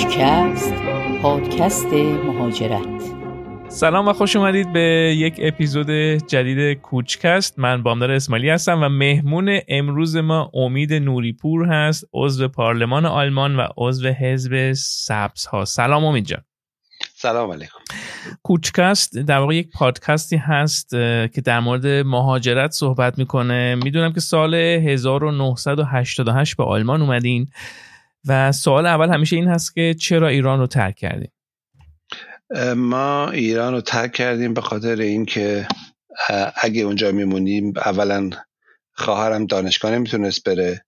کوچکست پادکست مهاجرت. سلام و خوش اومدید به یک اپیزود جدید کوچکست. من بامدار اسمالی هستم و مهمون امروز ما امید نوریپور هست عضو پارلمان آلمان و عضو حزب سبز ها سلام امید جان. سلام علیکم. کوچکست در واقع یک پادکستی هست که در مورد مهاجرت صحبت می‌کنه. می‌دونم که سال 1988 به آلمان اومدین. و سوال اول همیشه این هست که چرا ایران رو ترک کردیم ما ایران رو ترک کردیم به خاطر اینکه اگه اونجا میمونیم اولا خواهرم دانشگاه نمی‌تونست بره.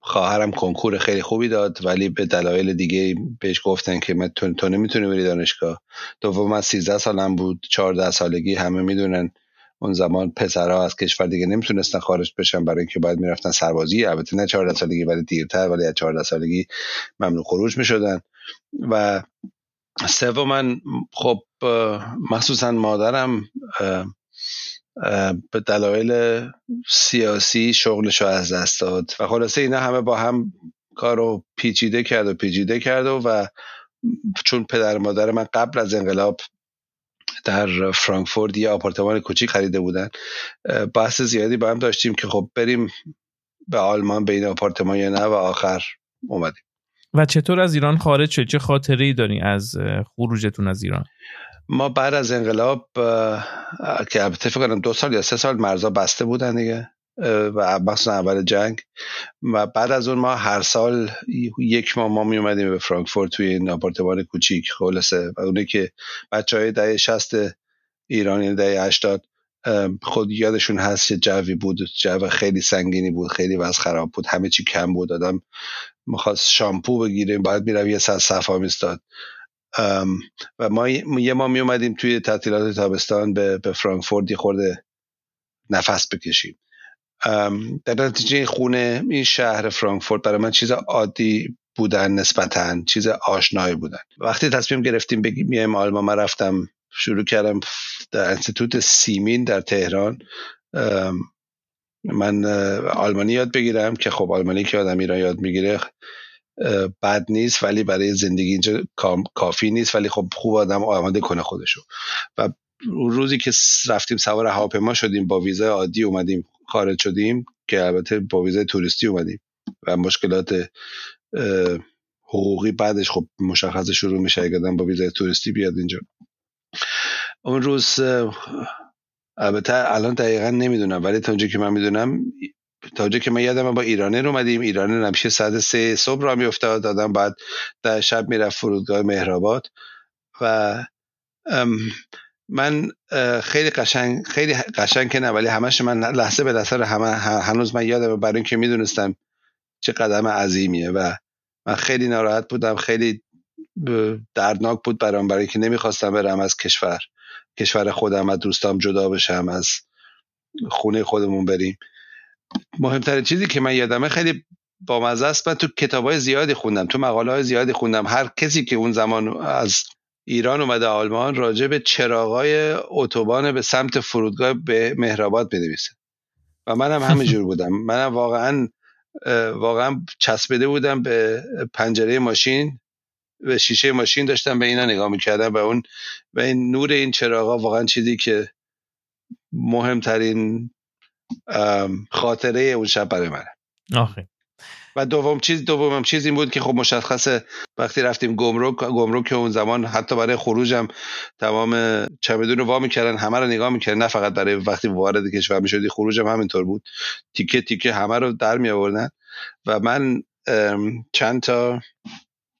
خواهرم کنکور خیلی خوبی داد ولی به دلایل دیگه بهش گفتن که من تو, نمی‌تونی بری دانشگاه. دوم من 13 سالم بود. 14 سالگی همه می‌دونن اون زمان پسرها از کشور دیگه نمی‌تونستن خارج بشن برای اینکه باید می‌رفتن سربازی. البته نه 14 سالگی ولی دیرتر ولی از 14 سالگی ممنوع خروج می‌شدن. و سوم من خب مخصوصا مادرم به دلایل سیاسی شغلش رو از دست داد. و خلاصه اینا همه با هم کارو پیچیده کرد و پیچیده کرد و, و چون پدر مادر من قبل از انقلاب در فرانکفورت یه آپارتمان کوچیک خریده بودن. بحث زیادی با هم داشتیم که خب بریم به آلمان بین آپارتمان یا نه و آخر اومدیم. و چطور از ایران خارج شد؟ چه خاطره ای داری از خروجتون از ایران؟ ما بعد از انقلاب که البته فکر کنم دو سال یا سه سال مرزا بسته بودن دیگه. و مخصوصا اول جنگ. و بعد از اون ما هر سال یک ماه ما می اومدیم به فرانکفورت توی این آپارتمان کوچیک. خلاصه. و اونه که بچه های دهه شست ایران یعنی دهه هشتاد خود یادشون هست که جوی بود. جو خیلی سنگینی بود خیلی وضع خراب بود. همه چی کم بود. آدم می‌خواست شامپو بگیریم باید میرم یه ساعت صفا میستاد و ما یه ما می اومدیم توی تعطیلات تابستان به, به فرانکفورت خورده نفس بکشیم. در نتیجه خونه این شهر فرانکفورت برای من چیز عادی بودن نسبتا چیز آشنایی بودن. وقتی تصمیم گرفتیم بگیم میایم آلمان من رفتم شروع کردم در انستیتوت سیمین در تهران. من آلمانی یاد بگیرم که خب آلمانی که آدم ایران یاد می‌گیره بد نیست ولی برای زندگی اینجا کافی نیست ولی خب خوب آدم آماده کنه خودشو. و روزی که رفتیم سوار هواپیما شدیم با ویزای عادی اومدیم خارج شدیم که البته با ویزای توریستی اومدیم. و مشکلات حقوقی بعدش خب مشخص شروع میشه اگه با ویزای توریستی بیاد اینجا. اون روز البته الان دقیقا نمی‌دونم ولی تا اونجا که من می‌دونم تا اونجا که من یادم با ایرانه رو اومدیم. ایرانه نمیشه ساعت سه صبح را میافتاد. دادم بعد در شب می‌رفت فرودگاه مهرآباد. و من خیلی قشنگ خیلی قشنگ که نه ولی همش من لحظه به لحظه همه هنوز من یادم برای اینکه می‌دونستم چه قدم عظیمیه و من خیلی ناراحت بودم خیلی دردناک بود برام برای اینکه نمی‌خواستم برم از کشور کشور خودم از دوستام جدا بشم از خونه خودمون بریم. مهمترین چیزی که من یادمه خیلی با است. من تو کتاب های زیادی خوندم تو مقاله های زیادی خوندم. هر کسی که اون زمان از ایران اومده آلمان راجع به چراغای اتوبان به سمت فرودگاه به مهرآباد بنویسه و منم همینجور بودم. منم واقعا واقعا چسبیده بودم به پنجره ماشین به شیشه ماشین داشتم به اینا نگاه می‌کردم و اون و این نور این چراغا واقعا چیزی که مهمترین خاطره اون شب برای منه. آخه. و دوم چیز دومم چیز این بود که خب مشخصه وقتی رفتیم گمرک گمرک که اون زمان حتی برای خروجم تمام چمدون رو وا می‌کردن همه رو نگاه می‌کردن. نه فقط برای وقتی وارد کشور می‌شدی خروجم همینطور بود. تیکه تیکه همه رو در می آوردن و من چند تا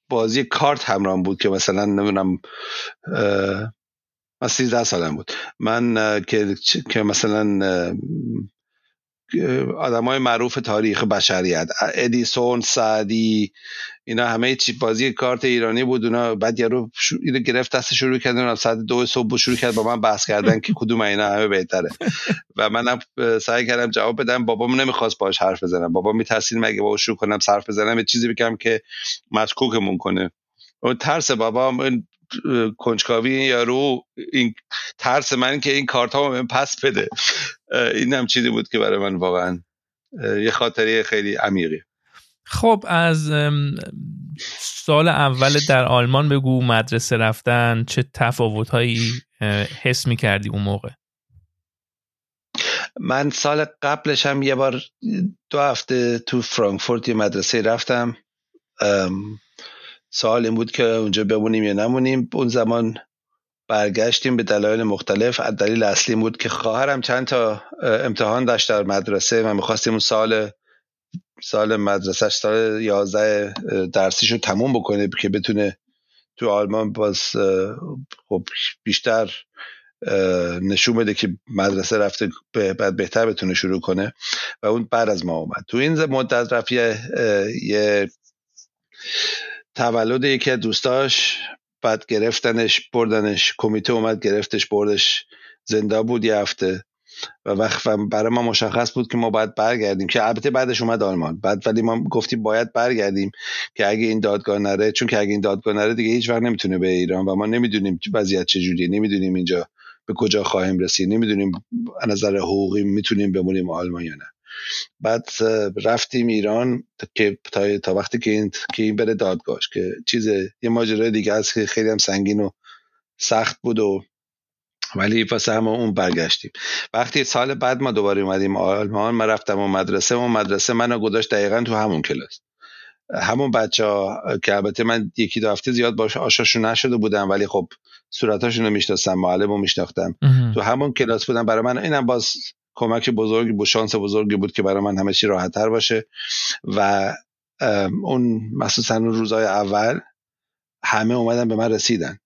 بازی کارت همراه بود که مثلا نمی‌دونم من 13 سالم بود. من که که مثلا آدم های معروف تاریخ بشریت. ادیسون سعدی اینا همه چی بازی کارت ایرانی بود اونا بعد یارو اینو گرفت دست شروع کردن ساعت دو صبح شروع کرد با من بحث کردن که کدوم اینا همه بهتره. و منم سعی کردم جواب بدم. بابام نمی‌خواست باش حرف بزنم. بابا میترسید مگه با شروع کنم صرف بزنم یه چیزی بگم که مشکوکمون کنه. اون ترس بابام کنجکاوی یا رو این ترس من که این کارت ها من پس بده. این هم چیزی بود که برای من واقعا یه خاطری خیلی عمیقی. خب از سال اول در آلمان بگو مدرسه رفتن چه تفاوتهایی حس می کردی اون موقع؟ من سال قبلش هم یه بار دو هفته تو فرانکفورت یه مدرسه رفتم. سوال این بود که اونجا بمونیم یا نمونیم. اون زمان برگشتیم به دلایل مختلف. دلیل اصلی بود که خواهرم چند تا امتحان داشت در مدرسه و می‌خواستیم اون سال سال مدرسهش سال یازده درسیشو تموم بکنه که بتونه تو آلمان باز خب بیشتر نشون بده که مدرسه رفته بعد بهتر بتونه شروع کنه. و اون بعد از ما اومد. تو این مدت رفت یه تولد یکی از دوستاش بعد گرفتنش بردنش کمیته اومد گرفتش بردش زنده بود یه هفته. و وقت برای ما مشخص بود که ما باید برگردیم که البته بعدش اومد آلمان. بعد ولی ما گفتیم باید برگردیم که اگه این دادگاه نره چون که اگه این دادگاه نره دیگه هیچ وقت نمی‌تونه به ایران و ما نمی‌دونیم وضعیت چجوریه نمی‌دونیم اینجا به کجا خواهیم رسید نمی‌دونیم از نظر حقوقی می‌تونیم بمونیم آلمان یا نه. بعد رفتیم ایران که تا, تا وقتی که این که این بره دادگاهش که چیز یه ماجرای دیگه است که خیلی هم سنگین و سخت بود و ولی واسه هم اون برگشتیم. وقتی سال بعد ما دوباره اومدیم آلمان من رفتم اون مدرسه اون مدرسه منو گذاشت دقیقا تو همون کلاس. همون بچه ها که البته من یکی دو هفته زیاد باش آشاشون نشده بودم ولی خب صورتاشون رو می‌شناسم معلم رو میشناختم. تو همون کلاس بودم برای من اینم باز کمک بزرگی بود شانس بزرگی بود که برای من همه چی راحت تر باشه. و اون مخصوصا اون روزای اول همه اومدن به من رسیدن.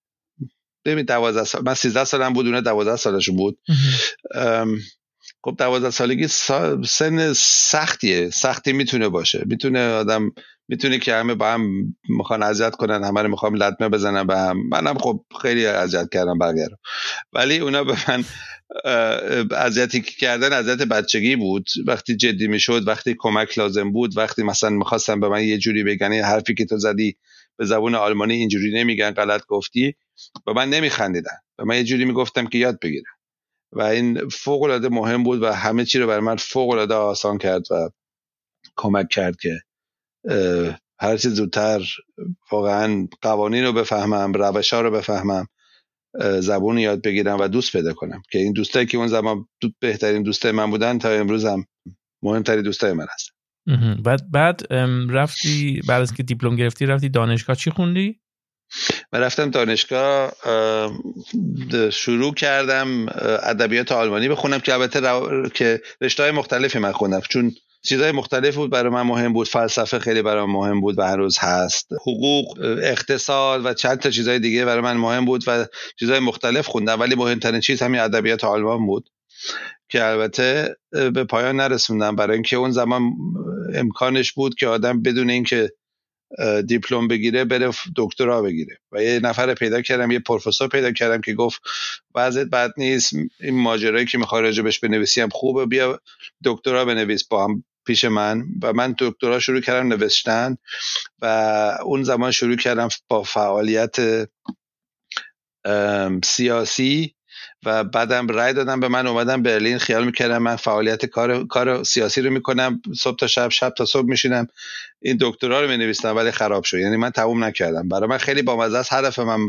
ببین دوازده سال من سیزده سالم بود اونه دوازده سالشون بود. خب دوازده سالگی سن سختیه. سختی می‌تونه باشه. می‌تونه آدم می‌تونه که همه با هم می‌خوان اذیت کنن همه رو می‌خوام لطمه بزنن به هم. منم خب خیلی اذیت کردم بقیه ولی اونا به من اذیتی کردن اذیت بچگی بود. وقتی جدی می‌شد وقتی کمک لازم بود وقتی مثلا می‌خواستم به من یه جوری بگن حرفی که تو زدی به زبون آلمانی اینجوری نمیگن غلط گفتی به من نمیخندیدن. به من یه جوری می‌گفتم که یاد بگیرم و این فوق العاده مهم بود و همه چی رو برای من فوق العاده آسان کرد و کمک کرد که هر چیز زودتر واقعا قوانین رو بفهمم روش ها رو بفهمم زبون یاد بگیرم و دوست پیدا کنم. که این دوستایی که اون زمان بهترین دوستای من بودن تا امروز هم مهمترین دوستای من هستن. بعد بعد رفتی بعد از که دیپلم گرفتی رفتی دانشگاه. چی خوندی؟ من رفتم دانشگاه شروع کردم ادبیات آلمانی بخونم که البته که رشته مختلفی من خوندم. چون چیزهای مختلف بود برای من مهم بود. فلسفه خیلی برای من مهم بود و هنوز هست. حقوق اقتصاد و چند تا چیزهای دیگه برای من مهم بود و چیزهای مختلف خوندم. ولی مهمترین چیز همین ادبیات آلمان بود که البته به پایان نرسوندم. برای اینکه اون زمان امکانش بود که آدم بدون اینکه دیپلم بگیره بره دکترا بگیره. و یه نفر پیدا کردم یه پروفسور پیدا کردم که گفت وضعیت بد نیست این ماجرایی که می‌خوای راجبش بنویسیم خوبه بیا دکترا بنویس با هم پیش من و من دکترا شروع کردم نوشتن و اون زمان شروع کردم با فعالیت سیاسی و بعدم رای دادم به من اومدم برلین خیال می‌کردم من فعالیت کار کار سیاسی رو می‌کنم صبح تا شب شب تا صبح میشینم. این دکترا رو می‌نویسم ولی خراب شد. یعنی من تموم نکردم. برای من خیلی بامزه است. هدف من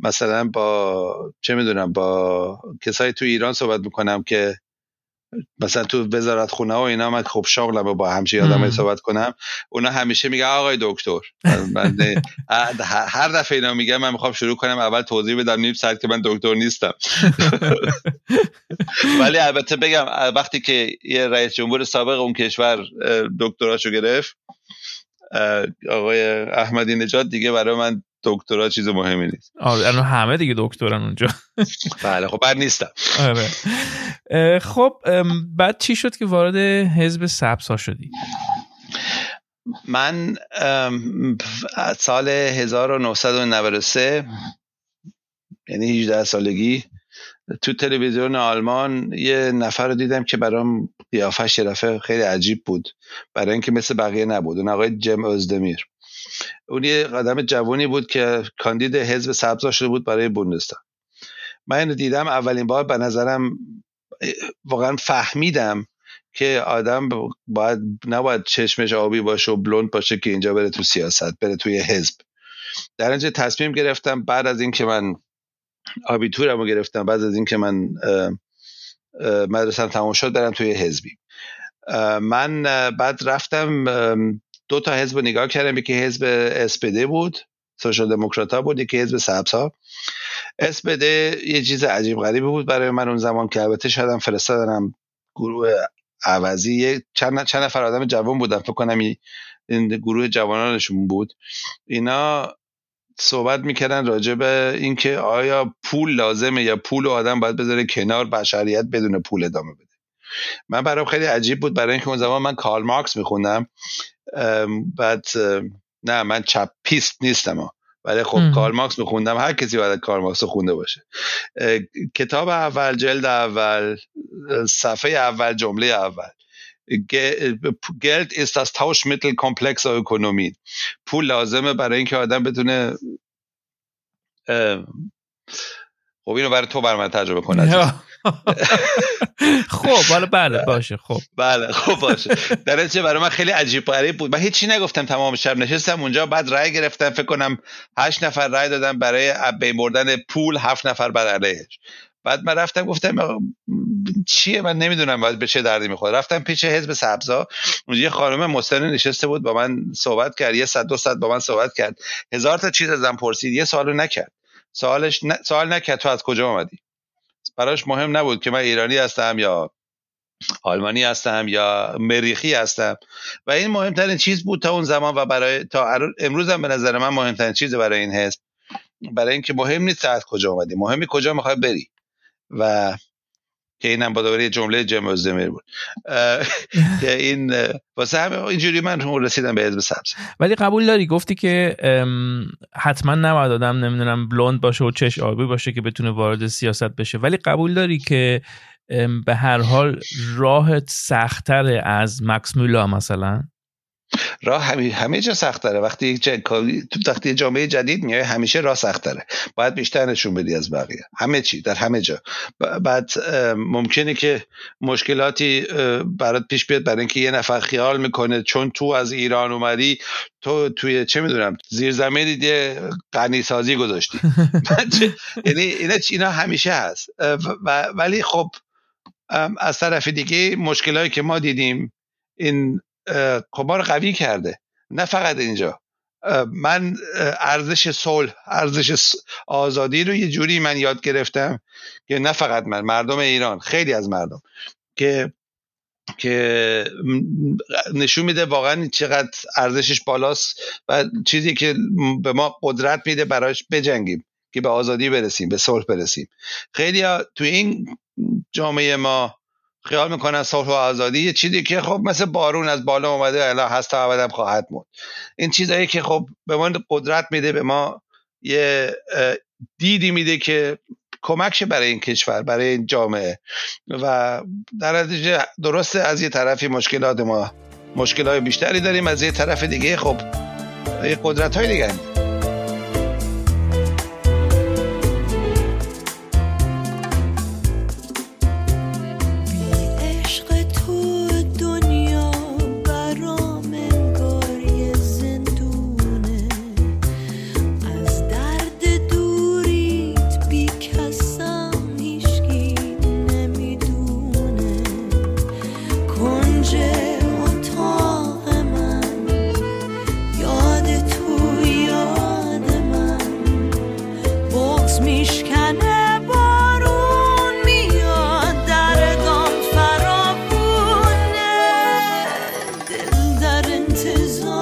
مثلا با چه می‌دونم با کسایی تو ایران صحبت می‌کنم که مثلا تو وزارت خونه و اینا من خب شغلم با همچین آدم صحبت کنم اونا همیشه میگه آقای دکتر. هر دفعه اینا میگه من می‌خوام شروع کنم اول توضیح بدم نیم ساعت که من دکتر نیستم. ولی البته بگم وقتی که یه رئیس جمهور سابق اون کشور دکتراشو گرفت آقای احمدی نژاد دیگه برای من دکترا چیز مهمی نیست. آره همه دیگه دکترن اونجا. بله خب بعد نیستم. آره. خب بعد چی شد که وارد حزب سبس ها شدی؟ من سال 1993 یعنی 18 سالگی تو تلویزیون آلمان یه نفر رو دیدم که برام قیافش یه خیلی عجیب بود. برای اینکه مثل بقیه نبود. اون آقای جم ازدمیر اون یه قدم جوانی بود که کاندید حزب سبزا شده بود برای بوندستان. من اینو دیدم اولین بار به نظرم واقعا فهمیدم که آدم باید نباید چشمش آبی باشه و بلوند باشه که اینجا بره تو سیاست بره توی حزب. در اینجا تصمیم گرفتم بعد از اینکه من آبیتورمو گرفتم بعد از اینکه من مدرسه تمام شد برم توی حزبی. من بعد رفتم دو تا حزب نگاه کردم یکی حزب اسپده بود سوشال دموکرات ها بود یکی حزب سبز ها. اسپده یه چیز عجیب غریبی بود برای من اون زمان که البته شدم فرستادنم گروه عوضی چند چند نفر آدم جوان بودن فکر کنم این گروه جوانانشون بود. اینا صحبت می‌کردن راجع به اینکه آیا پول لازمه یا پول و آدم باید بذاره کنار بشریت بدون پول ادامه بده. من برام خیلی عجیب بود برای اینکه اون زمان من کارل مارکس میخوندم. بعد نه من چپیست نیستم ولی خب کارل مارکس میخوندم هر کسی باید کارل مارکس خونده باشه. کتاب اول جلد اول صفحه اول جمله اول. گلد است از تauschmittel komplexer اکونومی. پول لازمه برای اینکه آدم بتونه خب اینو برای تو بر من تجربه کنه خب حالا بله باشه خب. بله خب باشه. در چه برای من خیلی عجیب غریب بود. من هیچی نگفتم تمام شب. نشستم اونجا بعد رأی گرفتم. فکر کنم هشت نفر رأی دادم برای بین بردن پول هفت نفر بر علیهش. بعد من رفتم گفتم چیه؟ من نمی‌دونم باید به چه دردی می‌خواد رفتم پیش حزب سبزا. اونجا یه خانم مسن نشسته بود با من صحبت کرد. یه صد دو صد با من صحبت کرد. هزار تا چیز ازم پرسید. یه سوالو نکرد. سوالش ن... سوال نکرد تو از کجا آمدی براش مهم نبود که من ایرانی هستم یا آلمانی هستم یا مریخی هستم. و این مهمترین چیز بود تا اون زمان و برای تا امروز هم به نظر من مهمترین چیز برای این حزب. برای اینکه مهم نیست از کجا آمدی مهمی کجا می‌خوای بری. و که اینم با جمله جم ازدمیر بود. که این واسه همه اینجوری من رسیدم به حزب سبز. ولی قبول داری؟ گفتی که حتما نباید آدم نمی‌دونم بلوند باشه و چش آبی باشه که بتونه وارد سیاست بشه. ولی قبول داری که به هر حال راهت سختتر از مکس مولا مثلا؟ راه همه, همه جا سخت داره وقتی تو وقتی جامعه جدید میای همیشه راه سخت داره باید بیشتر نشون بدی از بقیه. همه چی در همه جا. بعد ممکنه که مشکلاتی برات پیش بیاد برای اینکه یه نفر خیال می‌کنه چون تو از ایران اومدی تو توی چه می‌دونم زیر زمین دیگه غنی سازی گذاشتی یعنی اینا اینا همیشه هست. ولی خب از طرف دیگه مشکلایی که ما دیدیم این کمار قوی کرده. نه فقط اینجا. من ارزش صلح ارزش آزادی رو یه جوری من یاد گرفتم که نه فقط من مردم ایران خیلی از مردم که که نشون میده واقعا چقدر ارزشش بالاست و چیزی که به ما قدرت میده براش بجنگیم که به آزادی برسیم به صلح برسیم. خیلی تو این جامعه ما خیال می‌کنن صلح و آزادی. یه چیزی که خب مثل بارون از بالا اومده الا هست تا خواهد موند این چیزایی که خب به ما قدرت میده به ما یه دیدی میده که کمکش برای این کشور برای این جامعه. و در نتیجه درسته از یه طرفی مشکلات ما مشکلات بیشتری داریم از یه طرف دیگه خب یه قدرت های دیگه winters all.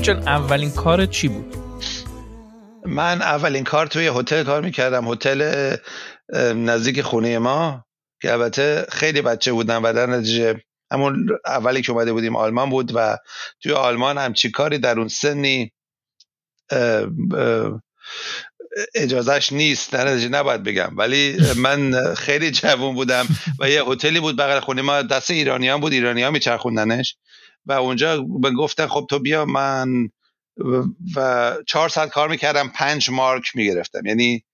امید جان اولین کار چی بود؟ من اولین کار توی هتل کار می‌کردم. هتل نزدیک خونه ما که البته خیلی بچه بودم و در نتیجه همون اولی که اومده بودیم آلمان بود و توی آلمان همچی کاری در اون سنی اجازهش نیست. در نتیجه نباید بگم. ولی من خیلی جوون بودم و یه هتلی بود بغل خونه ما. دست ایرانیان بود. ایرانیان میچرخوندنش. و اونجا به گفتن خب تو بیا من و چهار ساعت کار می‌کردم پنج مارک می‌گرفتم. یعنی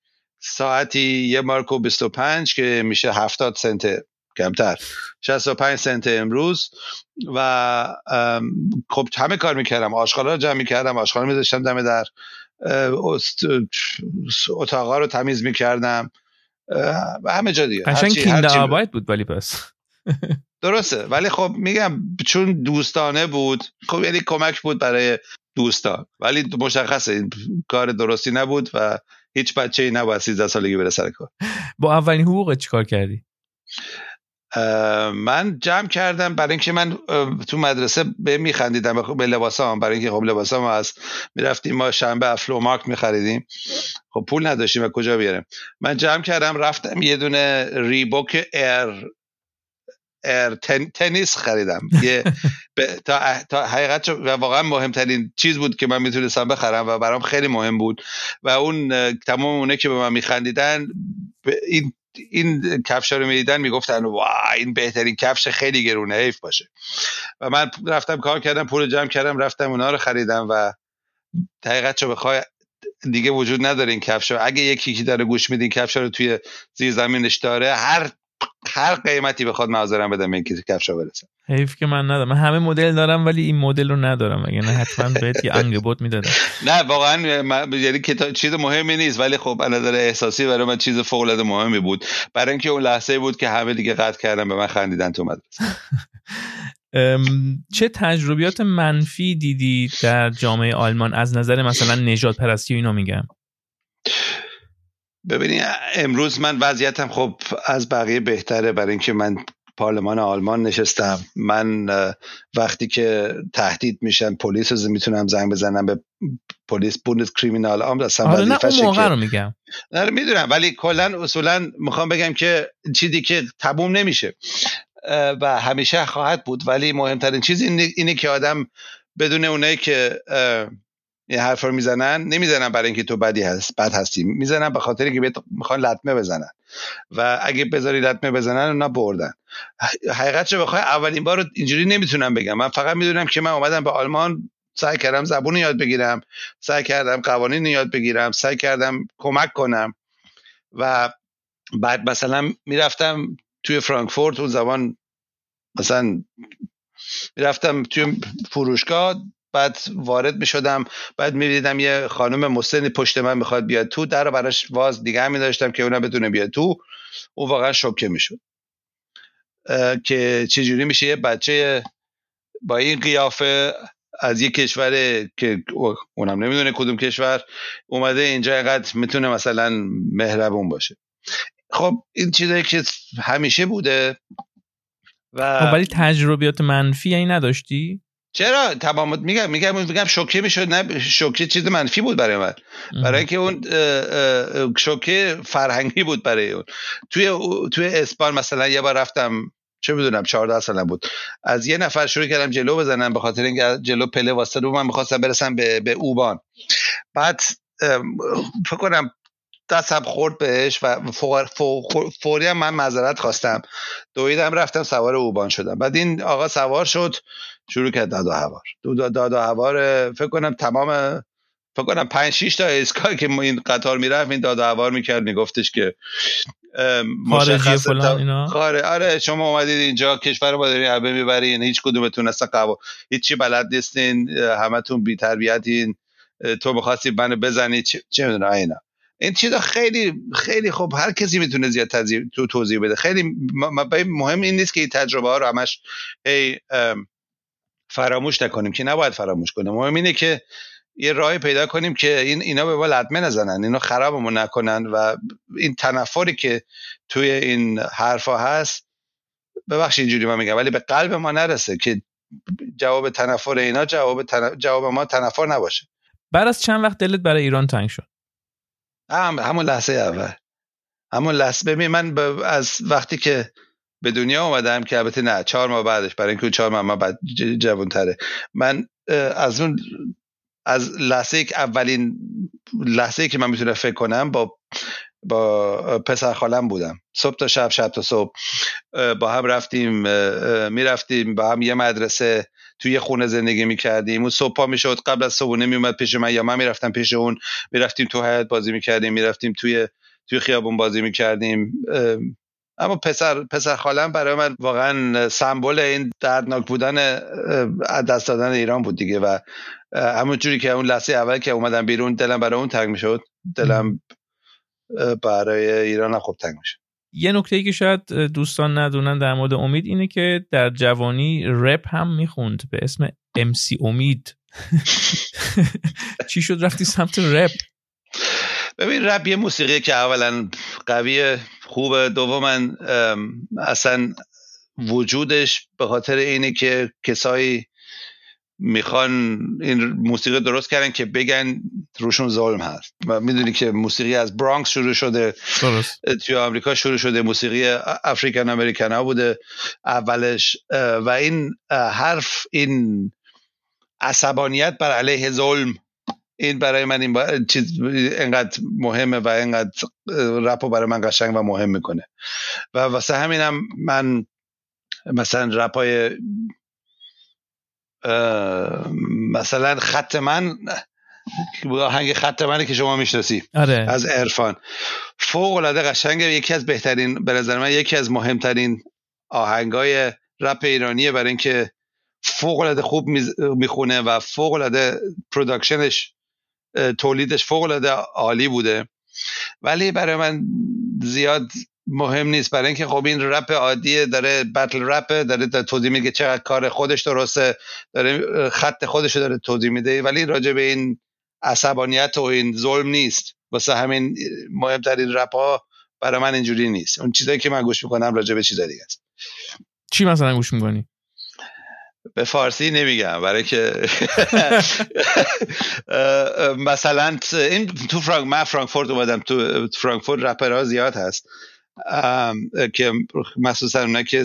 ساعتی یه مارک و 25 که میشه 70 سنت کمتر. 65 سنت امروز. و خب همه کار می‌کردم. آشغالا رو جمع می‌کردم آشغالا میذاشتم دم در. اتاقا رو تمیز می‌کردم. و همه جا دیگه. قشنگ کینده بود ولی پس. درسته. ولی خب میگم چون دوستانه بود خب یعنی کمک بود برای دوستان. ولی مشخصه این کار درستی نبود و هیچ بچه ای نباید 13 سالگی بره سر کار. با اولین حقوق چیکار کردی؟ من جمع کردم برای اینکه من تو مدرسه به میخندیدم به لباسام. برای اینکه خب لباسام هست می‌رفتیم ما شنبه افلو مارک میخریدیم. خب پول نداشتیم و کجا بیاریم؟ من جمع کردم رفتم یه دونه ریبوک ایر تنیس خریدم. یه تا, تا حقیقت و واقعا مهمترین چیز بود که من می‌تونستم بخرم و برام خیلی مهم بود. و اون تمام اونه که به من میخندیدن این این کفش رو می‌دیدن می‌گفتن وای این بهترین کفش خیلی گرونه حیف باشه. و من رفتم کار کردم پول جمع کردم رفتم اونا رو خریدم و حقیقت رو بخوای دیگه وجود نداره این کفش اگه یکی که داره گوش میدین کفش رو توی زیر زمینش داره هر هر قیمتی بخواد معذرم بدم این کفشا برسه. حیف که من ندارم. من همه مدل دارم ولی این مدل رو ندارم. اگه نه حتما بهت یه انگبوت می‌دادم. نه واقعا یعنی چیز مهمی نیست ولی خب از نظر احساسی برای من چیز فوق العاده مهمی بود. برای اینکه اون لحظه بود که همه دیگه قطع کردن به من خندیدن تو مدرسه. چه تجربیات منفی دیدی در جامعه آلمان؟ از نظر مثلا نجات پرستی و اینو میگم. ببینید امروز من وضعیتم خب از بقیه بهتره برای اینکه من پارلمان آلمان نشستم. من وقتی که تهدید میشن پلیس رو می‌تونم زنگ بزنم به پلیس بوندس کریمینال آم اصلا آره نه اون موقع رو میگم. نه می‌دونم ولی کلا اصولا می‌خوام بگم که چیزی که تبوم نمیشه. و همیشه خواهد بود ولی مهمترین چیز اینه که آدم بدون اونایی که این حرف رو می‌زنن؟ نمی‌زنن برای اینکه تو بدی هست بد هستی. می‌زنن به خاطر که می‌خوان لطمه بزنن. و اگه بذاری لطمه بزنن اونا بردن. حقیقت رو بخوای؟ اولین بار اینجوری نمی‌تونم بگم. من فقط می‌دونم که من اومدم به آلمان سعی کردم زبون یاد بگیرم سعی کردم قوانین یاد بگیرم سعی کردم کمک کنم. و بعد مثلا می‌رفتم توی فرانکفورت اون زمان مثلا می‌رفتم توی فروشگاه بعد وارد می شدم بعد می دیدم یه خانم مسنی پشت من می‌خواد بیاد تو. در براش واز دیگه هم می داشتم که اونم بتونه بیاد تو. او واقعا شوکه می شد که چجوری میشه یه بچه با این قیافه از یه کشور که اونم نمی‌دونه کدوم کشور اومده اینجا اینقدر می‌تونه مثلا مهربون باشه. خب این چیزایی که همیشه بوده و خب ولی تجربیات منفی این نداشتی؟ چرا؟ تمام میگم میگم میگم شوکه می‌شد نه شوکه چیز منفی بود برای من. برای اینکه اون شوکه فرهنگی بود برای اون. توی توی اسپان مثلا یه بار رفتم چه می‌دونم 14 سالم بود. از یه نفر شروع کردم جلو بزنم به خاطر اینکه جلو پله واسه رو من می‌خواستم برسم به, به اوبان. بعد فکر کنم دستم خورد بهش و فوری هم من معذرت خواستم. دویدم رفتم سوار اوبان شدم. بعد این آقا سوار شد. شروع کرد داد و هوار. داد و هوار فکر کنم تمام فکر کنم 5 6 تا اسکا که این قطار می‌رفت این داد و هوار می‌کرد میگفتش که خارجی فلان اینا؟ خاره آره شما اومدید اینجا کشور با دارین عبه می‌برین هیچ کدومتون اصلا قوا هیچی بلد نیستین همتون بی تربیتین تو می‌خواستی منو بزنی چه می‌دونم اینا. این چیزا خیلی خیلی خب هر کسی می‌تونه زیاد تو توضیح بده. خیلی مهم این نیست که این تجربه ها رو همش هی فراموش نکنیم که نباید فراموش کنیم. مهم اینه که یه راهی پیدا کنیم که این اینا به ما لطمه نزنن. اینا خرابمون نکنن و این تنفری که توی این حرفا هست ببخشید اینجوری من میگم ولی به قلب ما نرسه که جواب تنفر اینا جواب, جواب ما تنفر نباشه. بعد از چند وقت دلت برای ایران تنگ شد؟ هم همون لحظه اول. همون لحظه ببین من از وقتی که به دنیا اومدم که البته نه چهار ماه بعدش برای اینکه چهار ماه من بعد جوان تره من از اون از لحظه که اولین لحظه که من می‌تونم فکر کنم با با پسر خالم بودم. صبح تا شب شب تا صبح. با هم رفتیم می‌رفتیم با هم یه مدرسه توی خونه زندگی می‌کردیم. اون صبح پا می‌شد قبل از صبحونه میومد پیش من یا من می‌رفتم پیش اون. می‌رفتیم تو حیات بازی می‌کردیم می‌رفتیم توی توی خیابون بازی می‌کردیم. اما پسر پسر خالم برای من واقعا سمبل این دردناک بودن دست دادن ایران بود دیگه و همون جوری که اون لحظه اول که اومدم بیرون دلم برای اون تنگ می‌شد دلم برای ایران هم خوب تنگ میشه یه نکته ای که شاید دوستان ندونن در مورد امید اینه که در جوانی رپ هم می‌خوند به اسم امسی امید. چی شد رفتی سمت رپ؟ ببین رپ یه موسیقی که اولا قوی خوبه دوما اصلا وجودش به خاطر اینه که کسایی می‌خوان این موسیقی درست کردن که بگن روشون ظلم هست. و می‌دونی که موسیقی از برانکس شروع شده. درست. توی آمریکا شروع شده. موسیقی افریکن امریکن ها بوده. اولش و این حرف این عصبانیت بر علیه ظلم این برای من این چیز اینقدر مهمه و اینقدر رپ برای من قشنگ و مهم می‌کنه. و واسه همینم من مثلا رپ های مثلا خط من آهنگ خط منه که شما می‌شناسی آره. از عرفان. فوق العاده قشنگه. یکی از بهترین به نظر من یکی از مهمترین آهنگای رپ ایرانیه برای اینکه فوق العاده خوب می‌خونه و فوق العاده production ش تولیدش فوق العاده عالی بوده. ولی برای من زیاد مهم نیست. برای اینکه خب این رپ عادیه داره battle rap داره توضیح میگه چقدر کار خودش درسته داره خط خودش داره توضیح میده. ولی راجع به این عصبانیت و این ظلم نیست. واسه همین مهمترین رپ ها برای من اینجوری نیست. اون چیزایی که من گوش می‌کنم راجع به چیزای دیگه است. چی مثلا گوش می‌کنی؟ به فارسی نمیگم برای که مثلا این تو فرانک من فرانکفورت اومدم تو فرانکفورت رپرها زیاد هست. که مخصوصا اونا که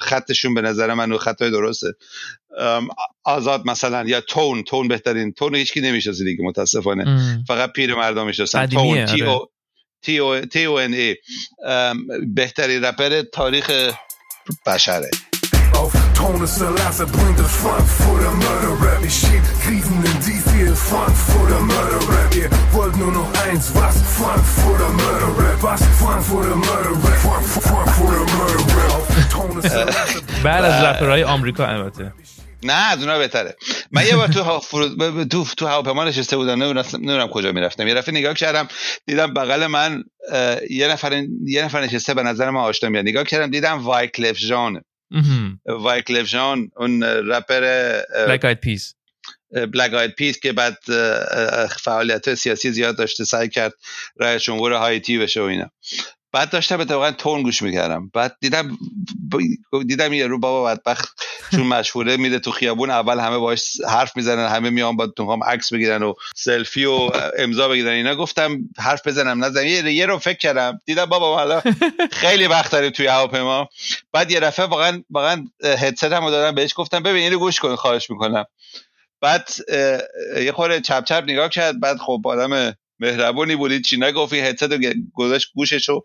خطشون به نظر من خطای درسته. آزاد مثلا یا تون تون بهترین تون هیچکی نمی‌شناسه دیگه متاسفانه. فقط پیر مردم می‌شناسن. تون تی او تی او تی او ان ای. بهترین رپر تاریخ بشره. Auf Tone Selassie bringt das Frankfurter Mörder-Rap Ich schieb Krisen in die viel Frankfurter Mörder-Rap Ihr wollt nur noch eins, was? Frankfurter Mörder-Rap Was? Frankfurter Mörder-Rap Frankfurter Mörder-Rap بعد از رپرهای آمریکا البته نه از اونها بهتره من یه بار تو تو تو هواپیما نشسته بودم نمی‌دونم کجا می‌رفتم یه دفعه نگاه کردم دیدم بغل من یه نفر یه نفر نشسته به نظر من آشنا میاد نگاه کردم دیدم وایکلف جان وایکلف جان اون رپر Black Eyed Peas Black Eyed Peas که بعد فعالیت سیاسی زیاد داشته سعی کرد رئیس جمهور هایتی بشه و اینا. بعد داشتم اتفاقا تون گوش می‌کردم. بعد دیدم دیدم یه رو بابا بدبخت چون مشهوره میره تو خیابون اول همه باش حرف می‌زنن همه میان با تو هم عکس بگیرن و سلفی و امضا بگیرن. اینا گفتم حرف بزنم نزدم یه, یه رو فکر کردم. دیدم بابا حالا خیلی وقت داریم توی هواپیما. بعد یه دفعه واقعا واقعا هدست هم دادم بهش گفتم ببین اینو گوش کن خواهش می‌کنم. بعد یه خورده چپ چپ نگاه کرد. بعد خب آدم مهربونی بودید چی نگفتی؟ هدست رو گذاشت گوشش رو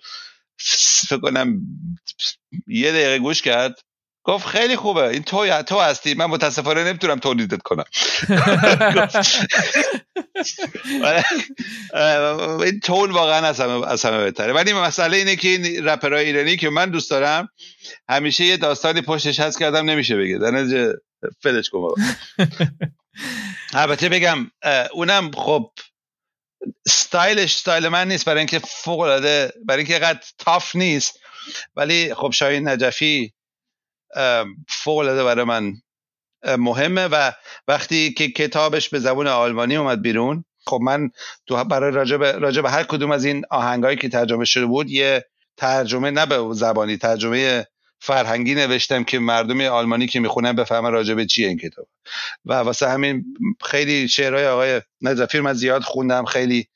فکر کنم یه دقیقه گوش کرد. گفت خیلی خوبه. این تو تو هستی. من متاسفانه نمی‌تونم تولیدت کنم. این تون واقعا از همه بهتره. ولی مسئله اینه که این رپرهای ایرانی که من دوست دارم همیشه یه داستانی پشتش هست که آدم نمیشه بگه. در فلش کن البته بگم اونم خب ستایلش ستایل من نیست برای اینکه فوق العاده برای اینکه قد تاف نیست. ولی خب شاهین نجفی فوق العاده برای من مهمه و وقتی که کتابش به زبون آلمانی اومد بیرون خب من تو برای راجب, راجب هر کدوم از این آهنگایی که ترجمه شده بود یه ترجمه نه به زبانی ترجمه فرهنگی نوشتم که مردم آلمانی که می‌خونن بفهمن راجع به چیه این کتاب. و واسه همین خیلی شعرهای آقای نظفیر من زیاد خوندم خیلی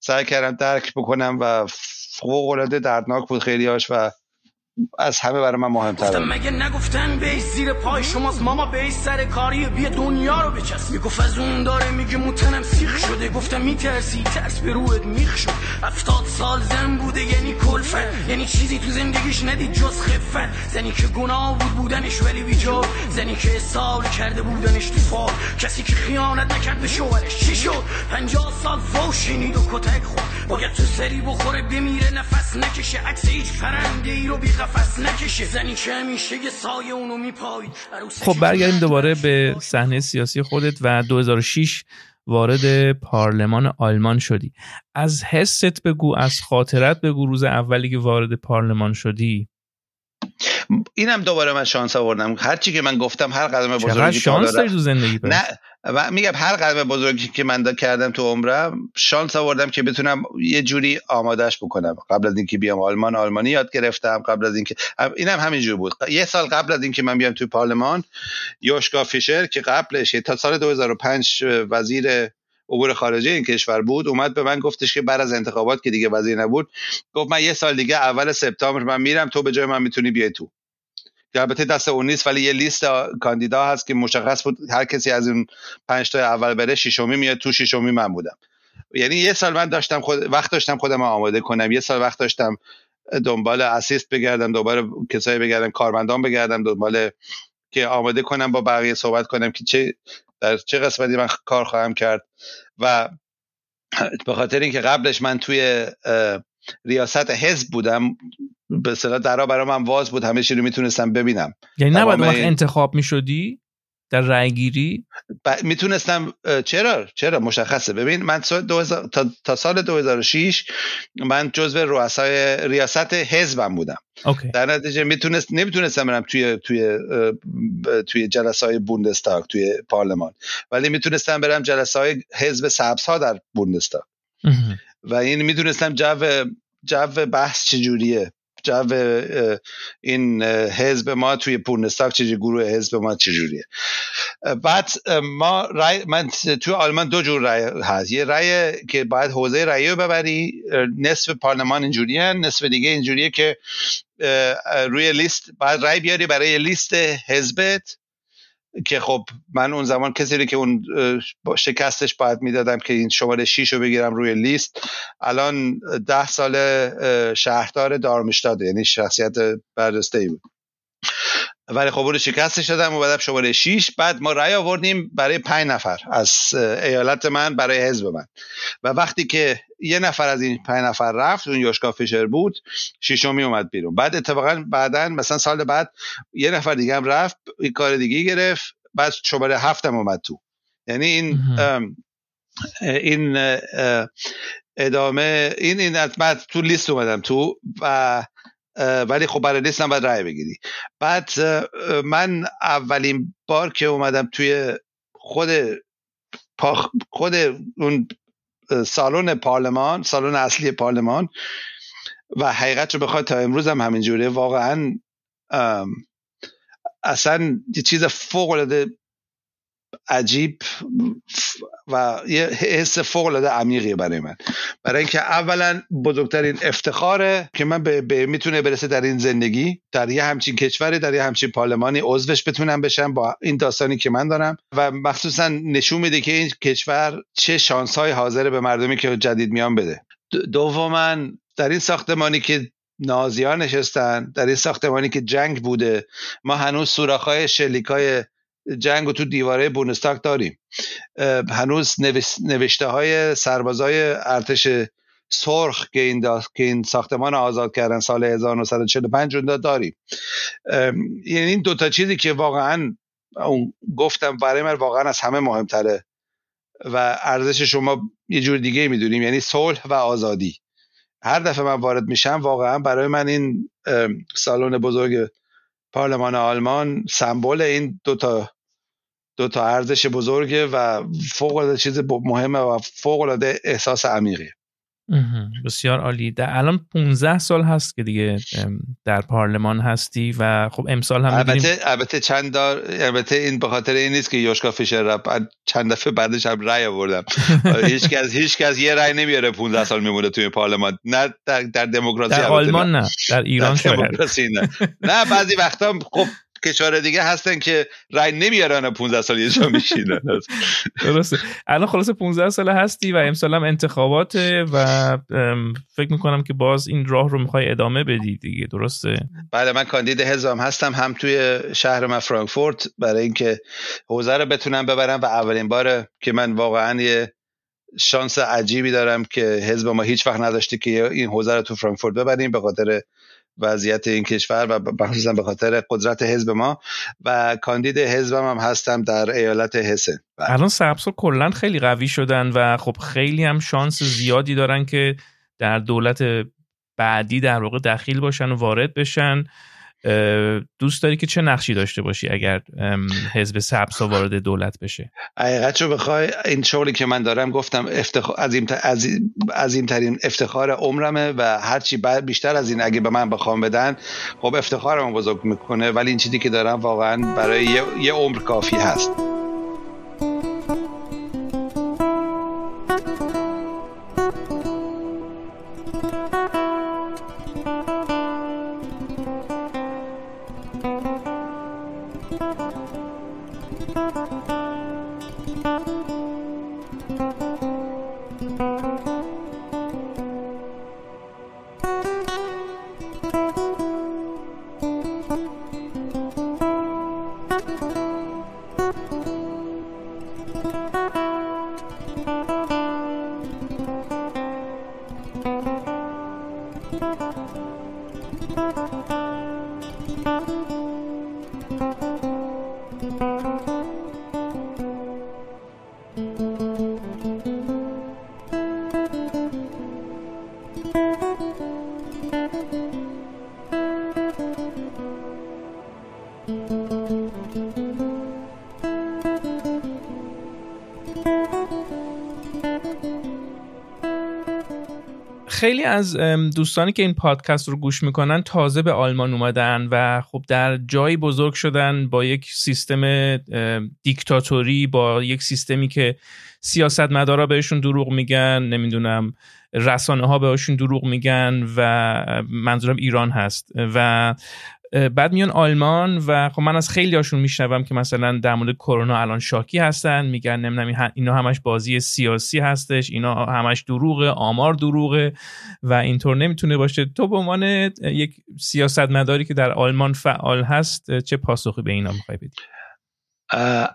سعی کردم درک بکنم و فوق العاده دردناک بود خیلی هاش و از همه برای من مهمتره مگه نگفتن بیس زیر پای شماست؟ ماما بیس سر کاری بیا دنیا رو بچست می‌گفت از اون داره میگه موتنم سیخ شده. گفتم میترسی؟ ترس به روحت میخ شد. افتاد سال زن بوده یعنی کلفت. یعنی چیزی تو زندگیش ندید جز خفت. زنی که گناه بود بودنش ولی بیجار زنی که سال کرده بودنش تو فال. کسی که خیانت نکرد به شوهرش. چی شد؟ پنجاه سال فوشینید و کتک خود باید تو سری بخوره بمیره نفس نکشه. عکس هیچ پرنده رو بی قفس نکشه. زنی که همیشه یه سایه اونو میپاید. خب برگردیم دوباره به صحنه سیاسی خودت و 2006 وارد پارلمان آلمان شدی. از حست بگو از خاطرت بگو روز اولی که وارد پارلمان شدی. اینم دوباره من شانس آوردم. هرچی که من گفتم هر قدم بزرگی شانس داری تو زندگی نه و میگم هر قدم بزرگی که من کردم تو عمرم شانس آوردم که بتونم یه جوری آمادش بکنم. قبل از اینکه بیام آلمان آلمانی یاد گرفتم. قبل از اینکه اینم همینجور بود. یه سال قبل از اینکه من بیام تو پارلمان یوشکا فیشر که قبلش تا سال 2005 وزیر امور خارجه این کشور بود اومد به من گفتش که بعد از انتخابات که دیگه وزیر نبود گفت من یه سال دیگه اول سپتامبر من میرم تو به جای من می‌تونی بیای تو. که البته دست اون نیست ولی یه لیست کاندیدا هست که مشخص بود هر کسی از اون پنج تا اول بره ششمی میاد تو ششمی من بودم. یعنی یه سال من داشتم خود وقت داشتم خودم آماده کنم. یه سال وقت داشتم دنبال اسیست بگردم دنبال کسایی بگردم کارمندان بگردم دنبال که آماده کنم با بقیه صحبت کنم که چه در چه قسمتی من کار خواهم کرد و به خاطر اینکه قبلش من توی ریاست حزب بودم به اصطلاح درا برای من واز بود همه چی رو می‌تونستم ببینم. یعنی نباید وقت انتخاب می‌شدی؟ در رای گیری؟ می‌تونستم چرا؟ چرا؟ مشخصه. ببین من تا... تا سال 2006 من جزو رؤسای ریاست حزبم بودم. اوکی. در نتیجه می‌تونست نمی‌تونستم برم توی توی توی جلسه های بوندستاگ توی پارلمان. ولی می‌تونستم برم جلسه های حزب سبز ها در بوندستاگ. و این می‌دونستم جو جو بحث چجوریه؟ جو این حزب ما توی پورنستاک چجوری گروه حزب ما چجوریه؟ بعد ما رای من توی آلمان دو جور رای هست. یه رای که باید حوزه رای رو ببری نصف پارلمان اینجوریه نصف دیگه اینجوریه که روی لیست باید رای بیاری برای لیست حزبت. که خب من اون زمان کسی رو که اون شکستش باید می‌دادم که این شماره 6 رو بگیرم روی لیست. الان ده سال شهردار دارمشتاده یعنی شخصیت برجسته ای بود. ولی خب رو شکستش دادم و بعد شماره 6 بعد ما رأی آوردیم برای پنج نفر از ایالت من برای حزب من. و وقتی که یه نفر از این پنج نفر رفت اون یوشکا فیشر بود ششمی اومد بیرون. بعد اتفاقا بعدا مثلا سال بعد یه نفر دیگه هم رفت این کار دیگه گرفت بعد شماره هفتم اومد تو. یعنی این این ادامه این این بعد تو لیست اومدم تو. و ولی خب برای لیست هم باید بگیری. بعد من اولین بار که اومدم توی خود خود اون سالن پارلمان سالن اصلی پارلمان و حقیقت رو بخواد تا امروز هم همینجوره واقعا اصلا یه چیز فوق العاده عجیب و یه حس فوق العاده عمیقیه برای من. برای اینکه اولا بزرگترین افتخاره که من به, به می‌تونه برسه در این زندگی در یه همچین کشوری در یه همچین پارلمانی عضوش بتونم بشم با این داستانی که من دارم و مخصوصا نشون میده که این کشور چه شانس های حاضر به مردمی که جدید میان بده. دوما در این ساختمانی که نازیان نشستن در این ساختمانی که جنگ بوده ما هنوز سوراخ‌های شلیکای جنگ و تو دیواره بونستاک داریم. هنوز نوشته های سربازای ارتش سرخ که این, که این ساختمان آزاد کردن سال 1945 رو داریم. یعنی این دوتا چیزی که واقعا گفتم برای من واقعا از همه مهمتره و ارزش شما یه جور دیگه می‌دونیم یعنی صلح و آزادی. هر دفعه من وارد میشم واقعا برای من این سالن بزرگ پارلمان آلمان سمبل این دوتا دو تا ارزش بزرگه و فوق العاده چیز مهمه و فوق العاده احساس عمیقی بسیار عالی. در الان 15 سال هست که دیگه در پارلمان هستی و خب امسال هم البته البته چند دار البته این به خاطر این نیست که یوشکا فیشر رپ چند دفعه بعدش هم رأی آوردم. هیچ کس هیچ کس یه رأی نمیاره 15 سال میمونه توی پارلمان. نه در, در دموکراسی در آلمان نه. در ایران شاید نه. نه بعضی وقتا خب کشور دیگه هستن که رای نمیارن 15 سال یه جا میشینن. درسته. الان خلاص 15 سال هستی و امسال هم انتخاباته و فکر می‌کنم که باز این راه رو می‌خوای ادامه بدی دیگه. درسته؟ بله من کاندید حزبم هستم هم توی شهر من فرانکفورت. برای اینکه حوزه رو بتونم ببرم و اولین باره که من واقعا یه شانس عجیبی دارم که حزب ما هیچ وقت نداشته که این حوزه رو تو فرانکفورت ببریم. به خاطر وضعیت این کشور و خصوصا به خاطر قدرت حزب ما و کاندید حزبم هم هستم در ایالت هسن الان سبسا کلا خیلی قوی شدن و خب خیلی هم شانس زیادی دارن که در دولت بعدی در واقع دخیل باشن و وارد بشن. دوست داری که چه نقشی داشته باشی اگر حزب سبسا وارد دولت بشه؟ حقیقت رو بخوای این شغلی که من دارم گفتم افتخار از این ترین افتخار عمرمه و هرچی بیشتر از این اگه به من بخوام بدن خب افتخارم بزرگ می‌کنه. ولی این چیزی که دارم واقعا برای یه, یه عمر کافی هست. از دوستانی که این پادکست رو گوش می‌کنن تازه به آلمان اومدن و خب در جایی بزرگ شدن با یک سیستم دیکتاتوری با یک سیستمی که سیاستمدارا بهشون دروغ میگن نمی‌دونم رسانه ها بهشون دروغ میگن و منظورم ایران هست. و بعد میان آلمان و خب من از خیلی هاشون میشنوم که مثلا در مورد کرونا الان شاکی هستن میگن نمی‌دونم اینا همش بازی سیاسی هستش اینا همش دروغه آمار دروغه و اینطور نمی‌تونه باشه. تو به عنوان یک سیاستمداری که در آلمان فعال هست چه پاسخی به اینا می‌خوای بدی؟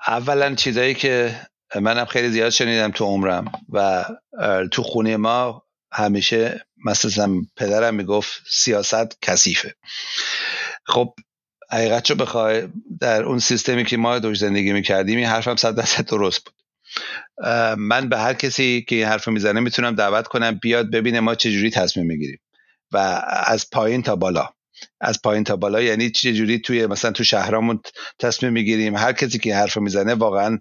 اولا چیزایی که منم خیلی زیاد شنیدم تو عمرم و تو خونه ما همیشه مثلا پدرم می‌گفت سیاست کثیفه. خب حقیقت رو بخوای در اون سیستمی که ما دوش زندگی می‌کردیم این حرفم صد درصد درست بود. من به هر کسی که این حرف می‌زنه می‌تونم دعوت کنم بیاد ببینه ما چجوری تصمیم می‌گیریم. و از پایین تا بالا. از پایین تا بالا یعنی چجوری توی مثلا تو شهرامون تصمیم می‌گیریم. هر کسی که حرف می‌زنه واقعا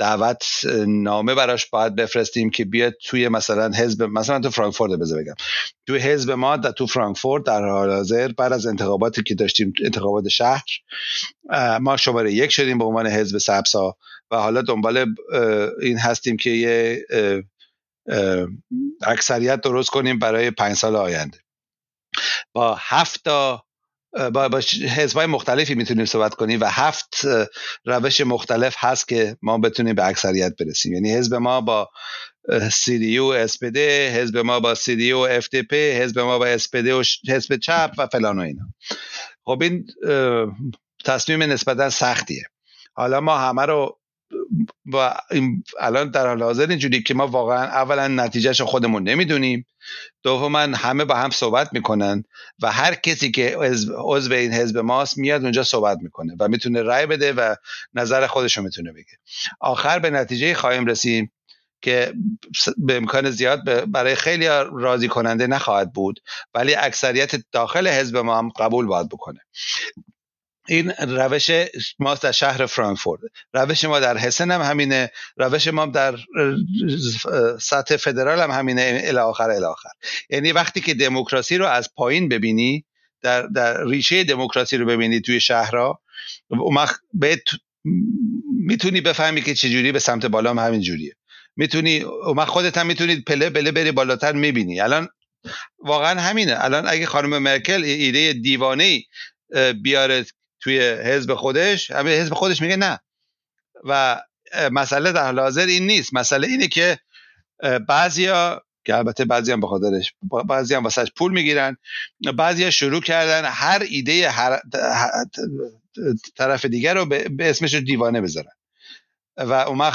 دعوت نامه براش باید بفرستیم که بیاد توی مثلا حزب مثلا تو فرانکفورت بذار بگم. توی حزب ما در تو فرانکفورت در حال حاضر بعد از انتخاباتی که داشتیم انتخابات شهر ما شماره یک شدیم به عنوان حزب سبسا و حالا دنبال این هستیم که یه اکثریت درست کنیم برای پنج سال آینده. با هفت تا با, با حزبای مختلفی می‌تونیم صحبت کنیم و هفت روش مختلف هست که ما بتونیم به اکثریت برسیم. یعنی حزب ما با یو اسپد حزب ما با دی پی حزب ما با اسپد و حزب چپ و فلان و اینا. خب این تصمیم نسبتا سختیه. حالا ما همه رو و الان در حال حاضر اینجوری که ما واقعا اولا نتیجهش خودمون نمی‌دونیم. دوما همه با هم صحبت می‌کنن و هر کسی که عضو این حزب ماست میاد اونجا صحبت می‌کنه و می‌تونه رأی بده و نظر خودش رو می‌تونه بگه. آخر به نتیجه خواهیم رسیم که به امکان زیاد برای خیلی راضی کننده نخواهد بود ولی اکثریت داخل حزب ما هم قبول باید بکنه. این روش ما در شهر فرانکفورت. روش ما در هسن هم همینه روش ما در سطح فدرال هم همینه الی آخر الی آخر. یعنی وقتی که دموکراسی رو از پایین ببینی در, در ریشه دموکراسی رو ببینی توی شهرها بهت می‌تونی بفهمی که چجوری به سمت بالا هم همین جوریه. می‌تونی ما خودت هم می‌تونی پله پله بری بالاتر می‌بینی. الان واقعا همینه. الان اگه خانم مرکل ایده دیوانه بیاره توی حزب خودش حزب خودش میگه نه. و مسئله در حال حاضر این نیست. مسئله اینه که بعضیا که البته بعضی هم به خاطرش بعضی هم واسه پول می‌گیرن بعضی شروع کردن هر ایده هر طرف دیگر رو به اسمش دیوانه بذارن. و اون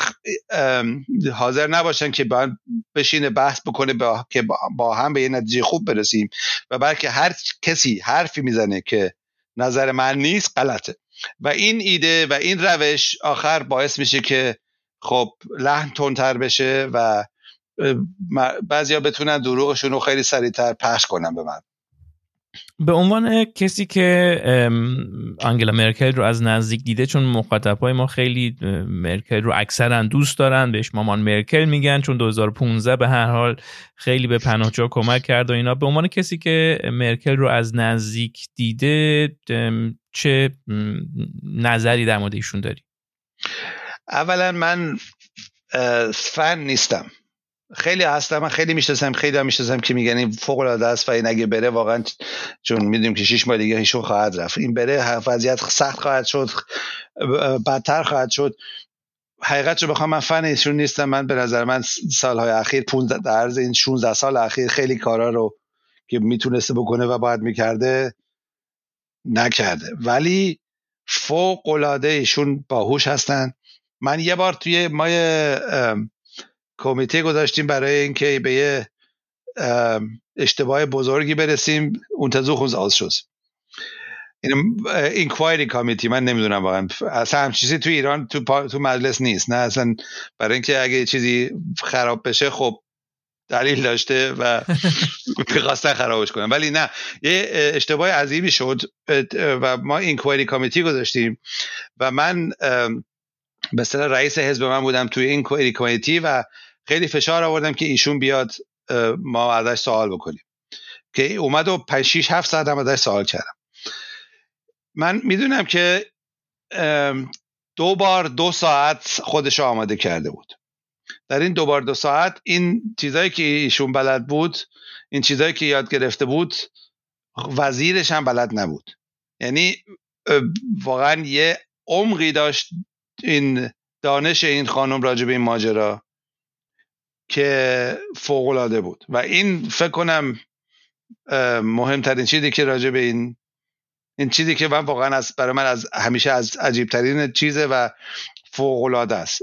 حاضر نباشن که با بشینه بحث بکنه با که با هم به یه نتیجه خوب برسیم. و بلکه هر کسی حرفی می‌زنه که نظر من نیست غلطه. و این ایده و این روش آخر باعث میشه که خب لحن تندتر بشه و بعضیا بتونن دروغشون رو خیلی سریعتر پخش کنن به من. به عنوان کسی که آنگلا مرکل رو از نزدیک دیده چون مخاطب های ما خیلی مرکل رو اکثرا دوست دارن بهش مامان مرکل میگن چون 2015 به هر حال خیلی به پناهجو کمک کرد و اینا. به عنوان کسی که مرکل رو از نزدیک دیده چه نظری در مورد ایشون داری؟ اولا من فن نیستم. خیلی هستم من خیلی می‌شناسم خیلی هم می‌شناسم که میگن این فوق العاده است و این اگه بره واقعا چون می‌دونیم که شش ماه دیگه ایشون خواهد رفت. این بره وضعیت سخت خواهد شد بدتر خواهد شد. حقیقت رو بخوام من فن ایشون نیستم من به نظر من سالهای اخیر 15 در عرض این 16 سال اخیر خیلی کارا رو که می‌تونسته بکنه و باید می‌کرده نکرده. ولی فوق العاده ایشون باهوش هستن. من یه بار توی مای کمیته گذاشتیم برای اینکه به یه اشتباه بزرگی برسیم. اون تزو آز شد. این اینکوایری کامیتی من نمی‌دونم واقعا. اصلا هم چیزی تو ایران تو, تو مجلس نیست. نه اصلا برای اینکه اگه چیزی خراب بشه خب دلیل داشته و می‌خواستن خرابش کنن. ولی نه یه اشتباه عظیمی شد. و ما اینکوایری کامیتی گذاشتیم. و من به رئیس حزب من بودم توی این کمیتی و خیلی فشار آوردم که ایشون بیاد ما ازش سوال بکنیم. که اومد و 5 6 7 ساعت هم ازش سوال کردم. من می‌دونم که دو بار دو ساعت خودش آماده کرده بود. در این دو بار دو ساعت این چیزایی که ایشون بلد بود این چیزایی که یاد گرفته بود وزیرش هم بلد نبود. یعنی واقعا یه عمقی داشت این دانش این خانم راجع به این ماجرا که فوق بود. و این فکر کنم مهمترین چیزی که راجع به این این چیزی که من واقعا از برای من از همیشه از عجیبترین چیزه و فوق العاده است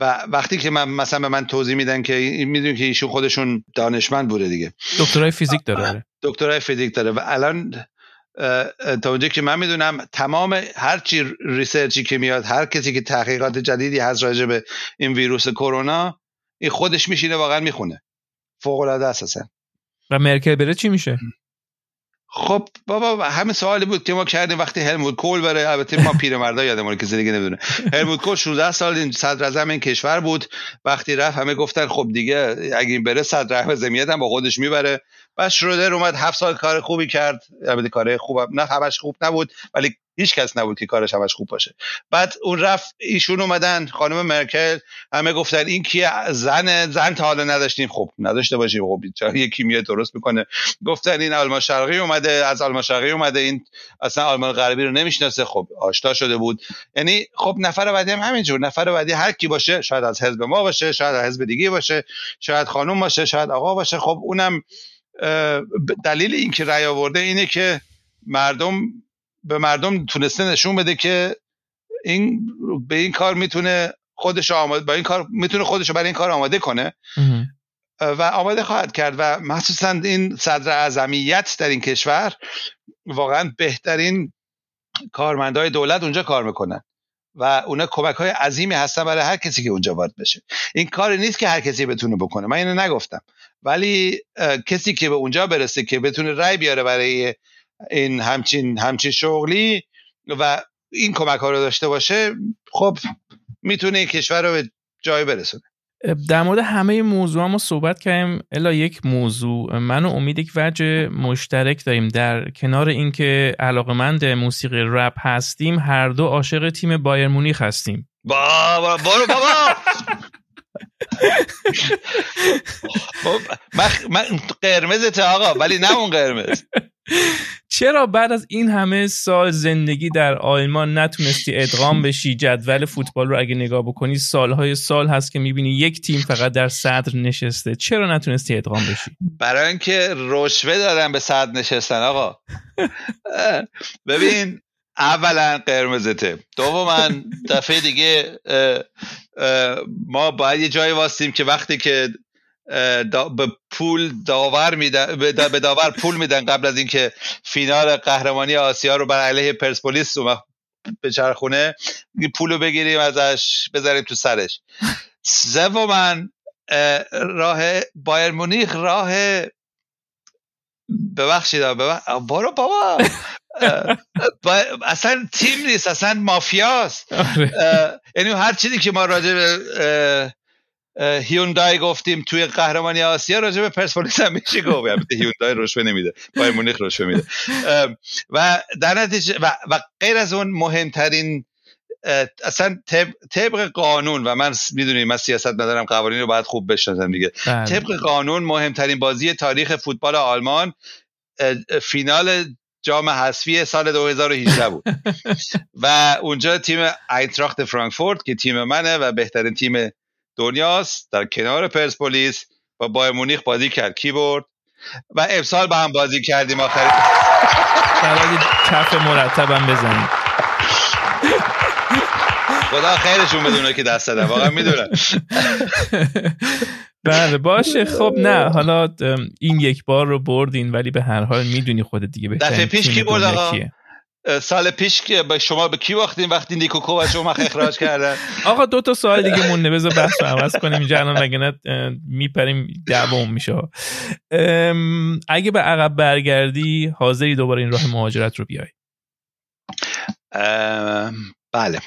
و وقتی که من مثلا به من توضیح میدن که می‌دونی که ایشون خودشون دانشمند بوده دیگه. دکترای فیزیک داره. دکترای فیزیک داره. و الان تا اونجا که من می‌دونم تمام هر چی ریسرچی که میاد هر کسی که تحقیقات جدیدی هست راجع به این ویروس کرونا این خودش میشینه واقعا می‌خونه. فوق العاده اساسا. و مرکل بره چی میشه؟ خب بابا همه سوالی بود که ما کردیم وقتی هلموت کول بره. البته ما پیرمردا یادمونه که دیگه نمی‌دونه. هلموت کول 16 سال این صدر اعظم این کشور بود. وقتی رفت همه گفتن خب دیگه اگه این بره صدر اعظم جمعیت هم با خودش می‌بره. بعد شرودر اومد هفت سال کار خوبی کرد. البته کار خوب نه همش خوب نبود ولی هیچ کس نبود که کارش همش خوب باشه. بعد اون رفت ایشون اومدن خانم مرکل. همه گفتن این کیه؟ زن زن تا حالا نداشتیم. خب نداشته باشیم. خب یکی میاد درست می‌کنه؟ گفتن این آلمان شرقی اومده از آلمان شرقی اومده. این اصلا آلمان غربی رو نمی‌شناسه. خب آشنا شده بود. یعنی خب نفر بعدی هم همینجور. نفر بعدی هر کی باشه شاید از حزب ما باشه شاید از حزب دیگه باشه شاید خانم باشه شاید آقا باشه. خب اونم دلیل اینکه رأی آورده اینه که مردم به مردم تونسته نشون بده که این به این کار می‌تونه خودش آماده با این کار می‌تونه خودش برای این کار آماده کنه. و آماده خواهد کرد و مخصوصا این صدر اعظمیت در این کشور واقعا بهترین کارمندای دولت اونجا کار می‌کنن و اونا کمک های عظیمی هستن برای هر کسی که اونجا وارد بشه. این کاری نیست که هر کسی بتونه بکنه. من اینو نگفتم. ولی کسی که به اونجا برسه که بتونه رای بیاره برای این همچین همچین شغلی و این کمک ها رو داشته باشه خب می‌تونه این کشور رو به جای برسونه. در مورد همه موضوع ما صحبت کردیم. الا یک موضوع. من و امید یک وجه مشترک داریم. در کنار اینکه علاقمند موسیقی رپ هستیم هر دو عاشق تیم بایر مونیخ هستیم. بابا برو بابا! من قرمز آقا ولی نه اون قرمز. چرا بعد از این همه سال زندگی در آلمان نتونستی ادغام بشی؟ جدول فوتبال رو اگه نگاه بکنی سالهای سال هست که می‌بینی یک تیم فقط در صدر نشسته. چرا نتونستی ادغام بشی؟ برای اینکه رشوه دادن به صدر نشستن آقا. ببین اولا قرمزته. دوما دفعه دیگه ما باید یه جایی واستیم که وقتی که به پول داور میدن به داور پول میدن قبل از اینکه فینال قهرمانی آسیا رو بر علیه پرسپولیس به چرخونه پولو بگیریم ازش بذاریم تو سرش. من راه بایر مونیخ راه ببخشید برو بابا. اصلا تیم نیست اصلا مافیاست. آره. یعنی هر چیزی که ما راجع به هیوندای گفتیم توی قهرمانی آسیا راجع به پرسپولیس هم میشه گفت. البته هیوندای رشوه نمیده بایر مونیخ رشوه میده. و در نتیجه و, و غیر از اون مهمترین اصلا طبق قانون و من می‌دونیم من سیاست ندارم قوانین رو باید خوب بشناسم دیگه. بله. طبق قانون مهمترین بازی تاریخ فوتبال آلمان فینال جام حذفی سال 2018 بود. و اونجا تیم اینتراخت فرانکفورت که تیم منه و بهترین تیم دنیاست در کنار پرسپولیس و بایر مونیخ بازی کرد. کی برد؟ و امسال با هم بازی کردیم آخر برای کف مرتبم بزنیم خدا خیرشون بدونه که دست دادن واقعا می‌دونن. بله باشه. خب نه. حالا این یک بار رو بردین ولی به هر حال می‌دونی خودت دیگه بهترین دفعه پیش کی برد آقا سال پیش که به شما به کی باختین؟ وقتی نیکوکو و شما اخراج کردن. آقا دو تا سال دیگه مونده. بذار بحث عوض کنیم. اینجا الان مگه میپریم دوم میشه. اگه به عقب برگردی حاضری دوباره این راه مهاجرت رو بیای. بله.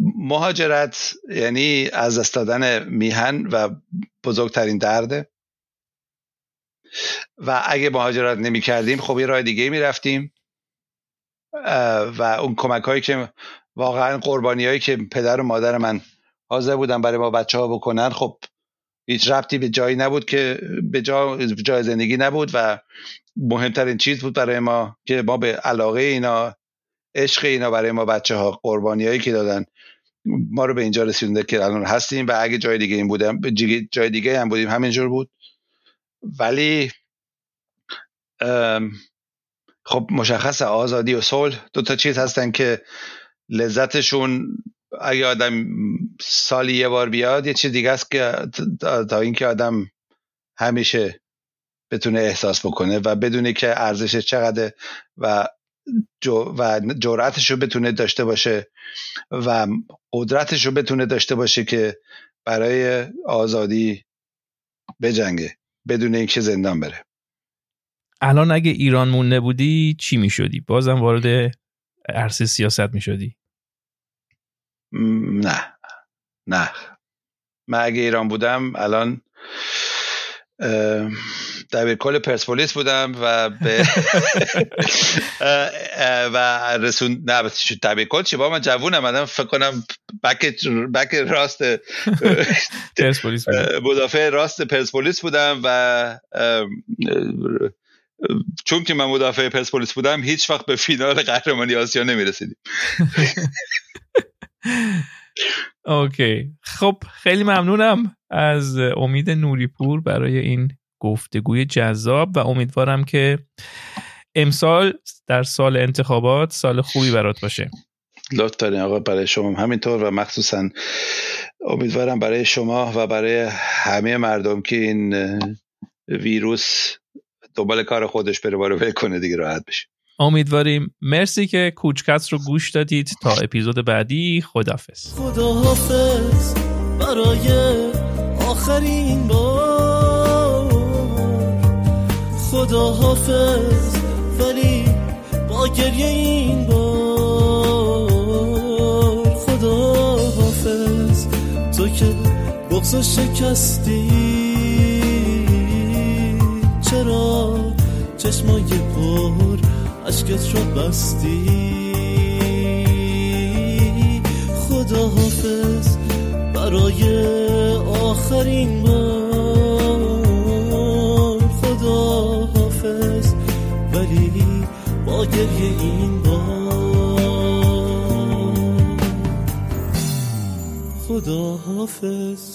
مهاجرت یعنی از دست دادن میهن و بزرگترین درده. و اگه مهاجرت نمی کردیم خب یه راه دیگه می رفتیم و اون کمک هایی که واقعا قربانی هایی که پدر و مادر من حاضر بودن برای ما بچه ها بکنن خب هیچ ربطی به جایی نبود که به جا جای زندگی نبود و مهمترین چیز بود برای ما که ما به علاقه اینا عشق اینا برای ما بچه ها قربانی هایی که دادن ما رو به اینجا رسونده که الان هستیم و اگه جای دیگه این بودم جای دیگه هم بودیم همینجور بود. ولی خب مشخص آزادی و صلح دو تا چیز هستن که لذتشون اگه آدم سالی یه بار بیاد یه چیز دیگه است که تا اینکه آدم همیشه بتونه احساس بکنه و بدونه که ارزش چقدر و و جرأتش رو بتونه داشته باشه و قدرتش رو بتونه داشته باشه که برای آزادی بجنگه بدون اینکه زندان بره. الان اگه ایران مونده بودی چی می‌شدی؟ بازم وارد عرصه سیاست می‌شدی؟ نه. نه. من اگه ایران بودم الان دبیر کل پرسپولیس بودم و به و رسون نه دبیر کل چی؟ با من جوونم. من فکر کنم بک بک راست پرسپولیس مدافع راست پرسپولیس بودم و چون که من مدافع پرسپولیس بودم هیچ وقت به فینال قهرمانی آسیا نمی‌رسیدیم. اوکی. خب خیلی ممنونم از امید نوریپور برای این گفتگوی جذاب و امیدوارم که امسال در سال انتخابات سال خوبی برات باشه. لطف دارین آقا برای شما همینطور و مخصوصا امیدوارم برای شما و برای همه مردم که این ویروس دنبال کار خودش بره باره کنه دیگه راحت بشه. امیدواریم. مرسی که کوچکس رو گوش دادید تا اپیزود بعدی. خدافز خداحافظ برای آخرین بار. خداحافظ ولی با گریه این بار. خداحافظ تو که بغزا شکستی. چرا چشمای پر عشقت رو بستی. خدا حافظ برای آخرین بار. خدا حافظ ولی با گریه این بار. خدا حافظ.